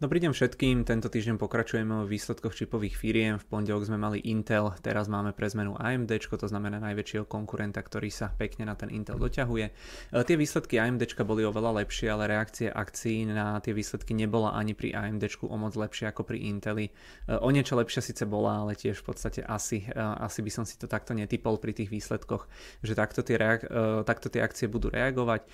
Dobrý deň všetkým, tento týždeň pokračujeme o výsledkoch čipových firiem, v pondelok sme mali Intel, teraz máme pre zmenu AMD, to znamená najväčšieho konkurenta, ktorý sa pekne na ten Intel doťahuje. E, tie výsledky AMD boli oveľa lepšie, ale reakcia akcií na tie výsledky nebola ani pri AMD o moc lepšie ako pri Inteli. E, o niečo lepšia síce bola, ale tiež v podstate asi, e, asi by som si to takto netypol pri tých výsledkoch, že takto tie, reak- takto tie akcie budú reagovať.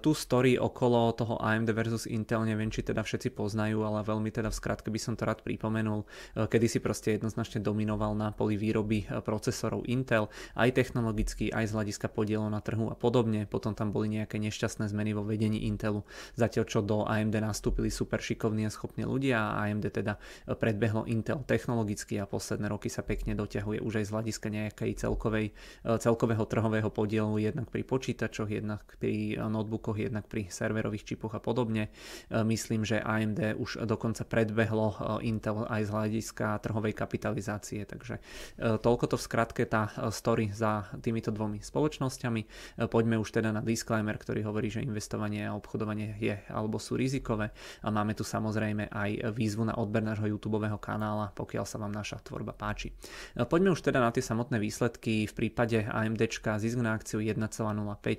Tu story okolo toho AMD versus Intel neviem, či teda všetci poznajú, ale veľmi teda v skratke by som to rád pripomenul, e, kedy si proste jednoznačne dominoval na poli výroby e, procesorov Intel, aj technologicky, aj z hľadiska podielu na trhu a podobne. Potom tam boli nejaké nešťastné zmeny vo vedení Intelu, zatiaľ čo do AMD nastúpili super šikovní a schopní ľudia a AMD teda e, predbehlo Intel technologicky a posledné roky sa pekne doťahuje už aj z hľadiska nejakej celkovej, celkového trhového podielu jednak pri počítačoch, jednak pri notebookoch, jednak pri serverových čipoch a podobne. Myslím, že AMD už dokonca predbehlo eh, Intel aj z hľadiska trhovej kapitalizácie. Takže eh, toľko to v skratke tá eh, story za týmito dvomi spoločnosťami. Poďme už teda na disclaimer, ktorý hovorí, že investovanie a obchodovanie je alebo sú rizikové a máme tu samozrejme aj výzvu na odber nášho YouTube kanála, pokiaľ sa vám naša tvorba páči. Poďme už teda na tie samotné výsledky. V prípade AMD zisk na akciu 1,05,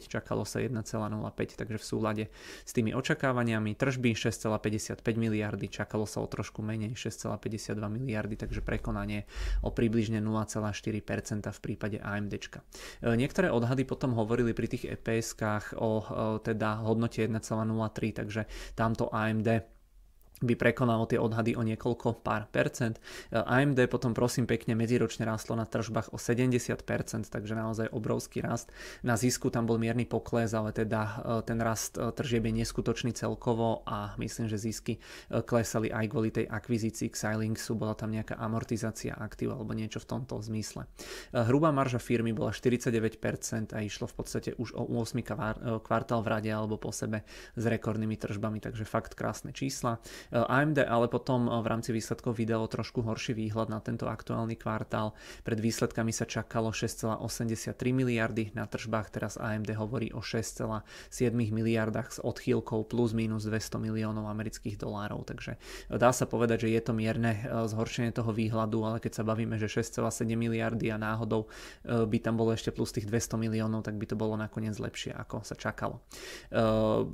čakalo sa 1,05, takže v súlade s tými očakávaniami. Tržby 6,55 miliard miliardy, čakalo sa o trošku menej 6,52 miliardy, takže prekonanie o približne 0,4% v prípade AMD. E, niektoré odhady potom hovorili pri tých EPS-kách o teda hodnote 1,03, takže tamto AMD by prekonalo tie odhady o niekoľko pár percent. AMD potom prosím pekne medziročne rástlo na tržbách o 70%, takže naozaj obrovský rast. Na zisku tam bol mierny pokles, ale teda e, ten rast e, tržieb je neskutočný celkovo a myslím, že zisky e, klesali aj kvôli tej akvizícii Xilinxu, bola tam nejaká amortizácia aktív alebo niečo v tomto zmysle. Hrubá marža firmy bola 49% a išlo v podstate už o 8 kvartál v rade alebo po sebe s rekordnými tržbami, takže fakt krásne čísla. AMD ale potom v rámci výsledkov vydalo trošku horší výhľad na tento aktuálny kvartál. Pred výsledkami sa čakalo 6,83 miliardy na tržbách, teraz AMD hovorí o 6,7 miliardách s odchýlkou plus minus 200 miliónov amerických dolárov, takže dá sa povedať, že je to mierne zhoršenie toho výhľadu, ale keď sa bavíme, že 6,7 miliardy a náhodou by tam bolo ešte plus tých 200 miliónov, tak by to bolo nakoniec lepšie, ako sa čakalo.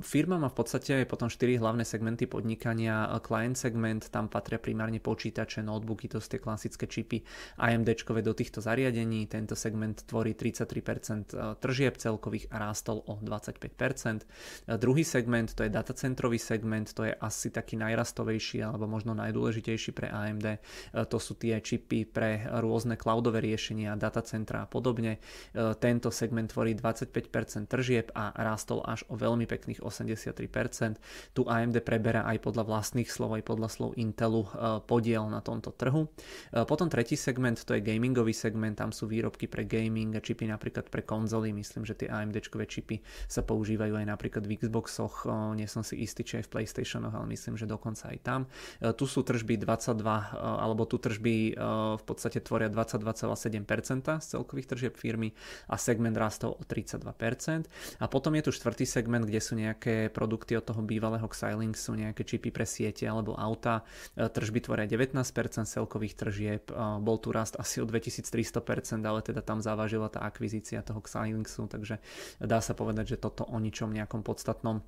Firma má v podstate potom 4 hlavné segmenty podnikania client segment, tam patria primárne počítače, notebooky, to sú tie klasické čipy AMD do týchto zariadení. Tento segment tvorí 33% e, tržieb celkových a rástol o 25%. E, druhý segment, to je datacentrový segment, to je asi taký najrastovejší alebo možno najdôležitejší pre AMD. E, to sú tie čipy pre rôzne cloudové riešenia, datacentra a podobne. Tento segment tvorí 25% tržieb a rástol až o veľmi pekných 83%. Tu AMD preberá aj podľa vlastných vlastných slov aj podľa slov Intelu e, podiel na tomto trhu. E, potom tretí segment, to je gamingový segment, tam sú výrobky pre gaming a čipy napríklad pre konzoly, myslím, že tie AMD čipy sa používajú aj napríklad v Xboxoch, e, nie som si istý, či aj v PlayStationoch, ale myslím, že dokonca aj tam. Tu sú tržby 22, alebo tu tržby v podstate tvoria 22,7% z celkových tržieb firmy a segment rastol o 32%. A potom je tu štvrtý segment, kde sú nejaké produkty od toho bývalého Xilinx, sú nejaké čipy pre siete siete alebo auta. E, tržby tvoria 19% celkových tržieb, e, bol tu rast asi o 2300%, ale teda tam závažila tá akvizícia toho Xilinxu, takže dá sa povedať, že toto o ničom nejakom podstatnom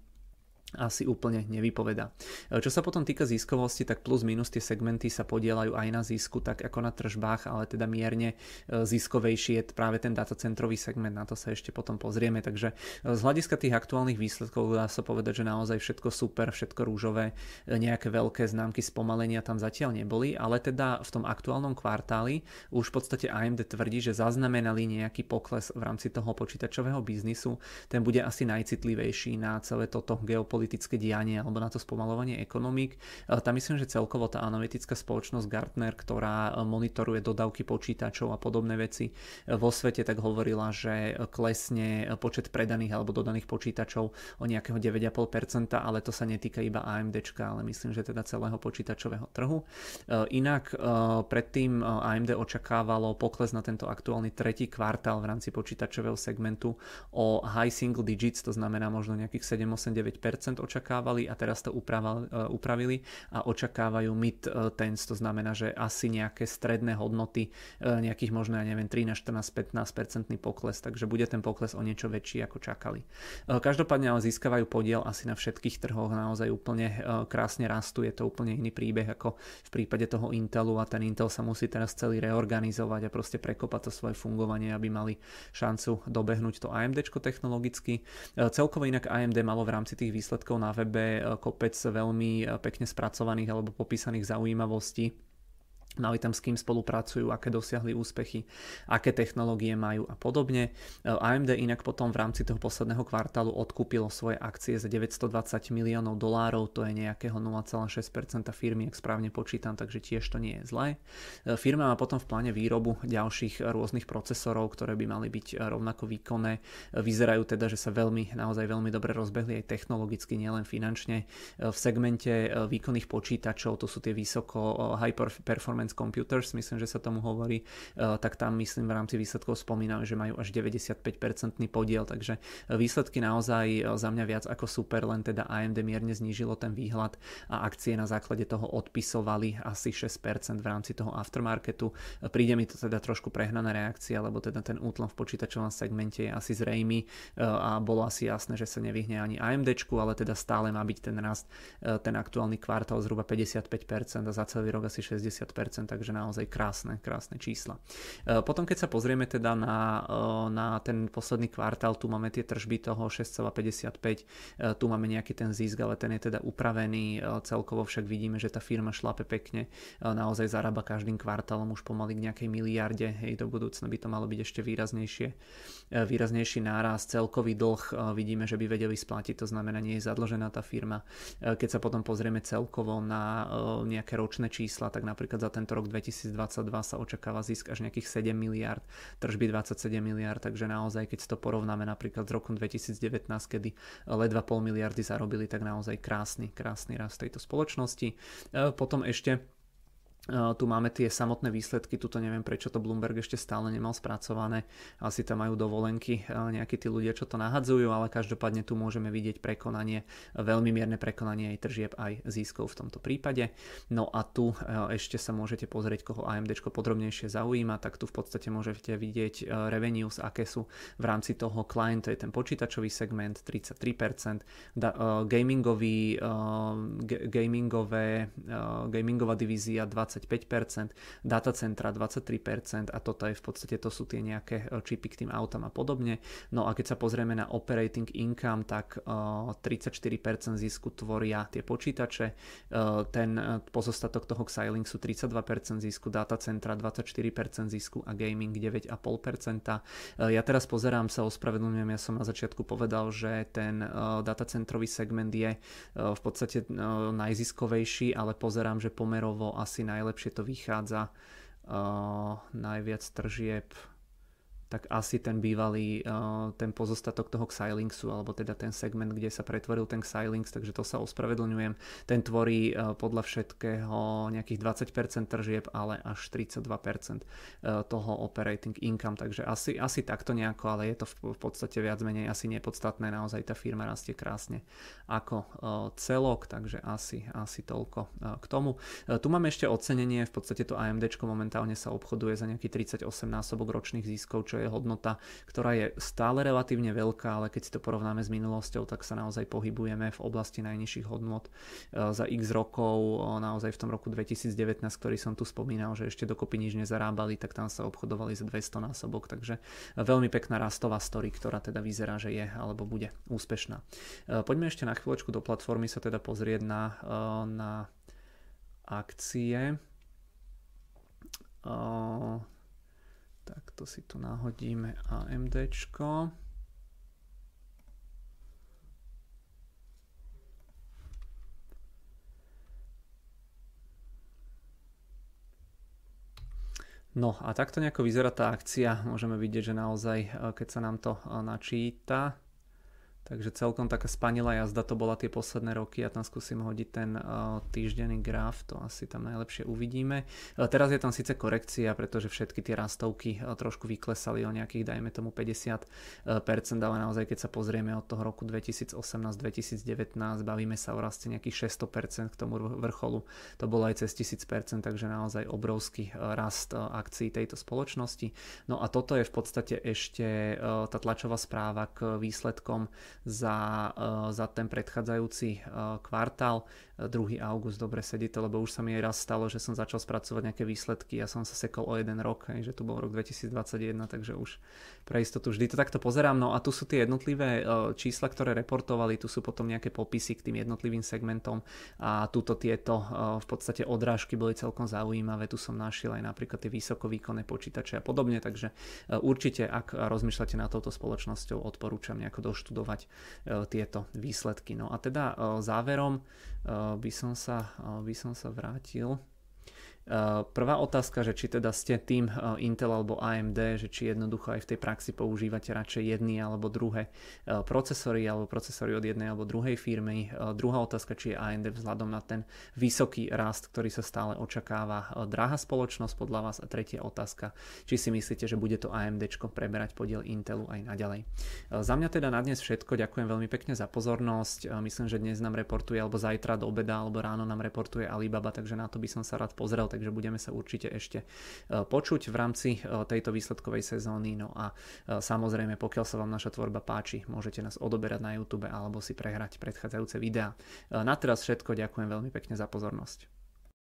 asi úplne nevypoveda. E, čo sa potom týka ziskovosti, tak plus minus tie segmenty sa podielajú aj na zisku, tak ako na tržbách, ale teda mierne e, ziskovejší je práve ten datacentrový segment, na to sa ešte potom pozrieme. Takže e, z hľadiska tých aktuálnych výsledkov dá sa povedať, že naozaj všetko super, všetko rúžové, nejaké veľké známky spomalenia tam zatiaľ neboli, ale teda v tom aktuálnom kvartáli už v podstate AMD tvrdí, že zaznamenali nejaký pokles v rámci toho počítačového biznisu. Ten bude asi najcitlivejší na celé toto geopolitické politické dianie alebo na to spomalovanie ekonomík. Tam myslím, že celkovo tá analytická spoločnosť Gartner, ktorá e, monitoruje dodávky počítačov a podobné veci e, vo svete, tak hovorila, že klesne počet predaných alebo dodaných počítačov o nejakého 9,5%, ale to sa netýka iba AMD, ale myslím, že teda celého počítačového trhu. E, inak predtým AMD očakávalo pokles na tento aktuálny tretí kvartál v rámci počítačového segmentu o high single digits, to znamená možno nejakých 7-8-9%, 10% očakávali a teraz to upravili a očakávajú mid-tens, to znamená, že asi nejaké stredné hodnoty, nejakých možno, ja neviem, 13, 14, 15% pokles, takže bude ten pokles o niečo väčší ako čakali. Každopádne ale získavajú podiel asi na všetkých trhoch, naozaj úplne krásne rastú, je to úplne iný príbeh ako v prípade toho Intelu a ten Intel sa musí teraz celý reorganizovať a proste prekopať to svoje fungovanie, aby mali šancu dobehnúť to AMD technologicky. E, celkovo inak AMD malo v rámci tých výsledkov na webe e, kopec veľmi e, pekne spracovaných alebo popísaných zaujímavostí mali tam s kým spolupracujú, aké dosiahli úspechy, aké technológie majú a podobne. AMD inak potom v rámci toho posledného kvartálu odkúpilo svoje akcie za 920 miliónov dolárov, to je nejakého 0,6% firmy, ak správne počítam, takže tiež to nie je zlé. Firma má potom v pláne výrobu ďalších rôznych procesorov, ktoré by mali byť rovnako výkonné. Vyzerajú teda, že sa veľmi, naozaj veľmi dobre rozbehli aj technologicky, nielen finančne. V segmente výkonných počítačov, to sú tie vysoko high performance Performance Computers, myslím, že sa tomu hovorí, e, tak tam myslím v rámci výsledkov spomínam, že majú až 95% podiel, takže výsledky naozaj e, za mňa viac ako super, len teda AMD mierne znížilo ten výhľad a akcie na základe toho odpisovali asi 6% v rámci toho aftermarketu. E, príde mi to teda trošku prehnaná reakcia, lebo teda ten útlom v počítačovom segmente je asi zrejmy a bolo asi jasné, že sa nevyhne ani AMD, ale teda stále má byť ten rast, ten aktuálny kvartál zhruba 55% a za celý rok asi 60% takže naozaj krásne, krásne čísla. E, potom keď sa pozrieme teda na, e, na ten posledný kvartál, tu máme tie tržby toho 6,55, e, tu máme nejaký ten zisk, ale ten je teda upravený, celkovo však vidíme, že tá firma šlape pekne, naozaj zarába každým kvartálom už pomaly k nejakej miliarde, hej, do budúcna by to malo byť ešte výraznejšie, výraznejší náraz, celkový dlh vidíme, že by vedeli splatiť, to znamená, nie je zadlžená tá firma. Keď sa potom pozrieme celkovo na nejaké ročné čísla, tak napríklad za ten tento rok 2022 sa očakáva zisk až nejakých 7 miliard, tržby 27 miliard, takže naozaj keď to porovnáme napríklad s rokom 2019, kedy ledva pol miliardy zarobili, tak naozaj krásny, krásny rast tejto spoločnosti. E, potom ešte tu máme tie samotné výsledky, tuto neviem prečo to Bloomberg ešte stále nemal spracované, asi tam majú dovolenky nejakí tí ľudia, čo to nahadzujú, ale každopádne tu môžeme vidieť prekonanie, veľmi mierne prekonanie aj tržieb, aj ziskov v tomto prípade. No a tu ešte sa môžete pozrieť, koho AMD podrobnejšie zaujíma, tak tu v podstate môžete vidieť revenues, aké sú v rámci toho client, to je ten počítačový segment 33%, gamingový, gamingové, gamingová divízia 20 25%, datacentra 23% a toto je v podstate, to sú tie nejaké e, čipy k tým autám a podobne. No a keď sa pozrieme na operating income, tak 34% e, zisku tvoria tie počítače, e, ten pozostatok toho Xilinx sú 32% zisku, datacentra 24% zisku a gaming 9,5%. Ja teraz pozerám sa, ospravedlňujem, ja som na začiatku povedal, že ten datacentrový segment je v podstate najziskovejší, ale pozerám, že pomerovo asi naj najlepšie to vychádza. Najviac tržieb tak asi ten bývalý, uh, ten pozostatok toho Xilingsu, alebo teda ten segment, kde sa pretvoril ten Xilinx, takže to sa ospravedlňujem. Ten tvorí uh, podľa všetkého nejakých 20% tržieb, ale až 32% uh, toho operating income, takže asi, asi takto nejako, ale je to v podstate viac menej asi nepodstatné, naozaj tá firma rastie krásne ako celok, takže asi, asi toľko k tomu. Tu máme ešte ocenenie, v podstate to AMD momentálne sa obchoduje za nejaký 38 násobok ročných ziskov, čo je hodnota, ktorá je stále relatívne veľká, ale keď si to porovnáme s minulosťou, tak sa naozaj pohybujeme v oblasti najnižších hodnot e, za x rokov, naozaj v tom roku 2019, ktorý som tu spomínal, že ešte dokopy nič nezarábali, tak tam sa obchodovali za 200 násobok, takže veľmi pekná rastová story, ktorá teda vyzerá, že je alebo bude úspešná. E, poďme ešte na chvíľočku do platformy sa teda pozrieť na, e, na akcie. Tak to si tu nahodíme AMD. No a takto nejako vyzerá tá akcia. Môžeme vidieť, že naozaj, e, keď sa nám to e, načíta, Takže celkom taká spanilá jazda to bola tie posledné roky. Ja tam skúsim hodiť ten uh, týždenný graf, to asi tam najlepšie uvidíme. Uh, teraz je tam síce korekcia, pretože všetky tie rastovky uh, trošku vyklesali o nejakých, dajme tomu 50%, ale naozaj keď sa pozrieme od toho roku 2018-2019, bavíme sa o raste nejakých 600% k tomu vrcholu. To bolo aj cez 1000%, takže naozaj obrovský rast akcií tejto spoločnosti. No a toto je v podstate ešte tá tlačová správa k výsledkom za, eh, za ten predchádzajúci eh, kvartál. 2. august dobre sedíte, lebo už sa mi aj raz stalo, že som začal spracovať nejaké výsledky a som sa sekol o jeden rok, že to bol rok 2021, takže už pre istotu vždy to takto pozerám. No a tu sú tie jednotlivé čísla, ktoré reportovali, tu sú potom nejaké popisy k tým jednotlivým segmentom a túto tieto v podstate odrážky boli celkom zaujímavé. Tu som našiel aj napríklad tie vysokovýkonné počítače a podobne, takže určite ak rozmýšľate na touto spoločnosťou, odporúčam nejako doštudovať e, tieto výsledky. No a teda e, záverom e, by som sa, by som sa vrátil prvá otázka, že či teda ste tým eh, Intel alebo AMD, že či jednoducho aj v tej praxi používate radšej jedny alebo druhé eh, procesory alebo procesory od jednej alebo druhej firmy. Druhá otázka, či je AMD vzhľadom na ten vysoký rast, ktorý sa stále očakáva drahá spoločnosť podľa vás. A tretia otázka, či si myslíte, že bude to AMD preberať podiel Intelu aj naďalej. Za mňa teda na dnes všetko. Ďakujem veľmi pekne za pozornosť. Myslím, že dnes nám reportuje alebo zajtra do obeda alebo ráno nám reportuje Alibaba, takže na to by som sa rád pozrel. Tak takže budeme sa určite ešte e, počuť v rámci e, tejto výsledkovej sezóny. No a e, samozrejme, pokiaľ sa vám naša tvorba páči, môžete nás odoberať na YouTube alebo si prehrať predchádzajúce videá. Na teraz všetko, ďakujem veľmi pekne za pozornosť.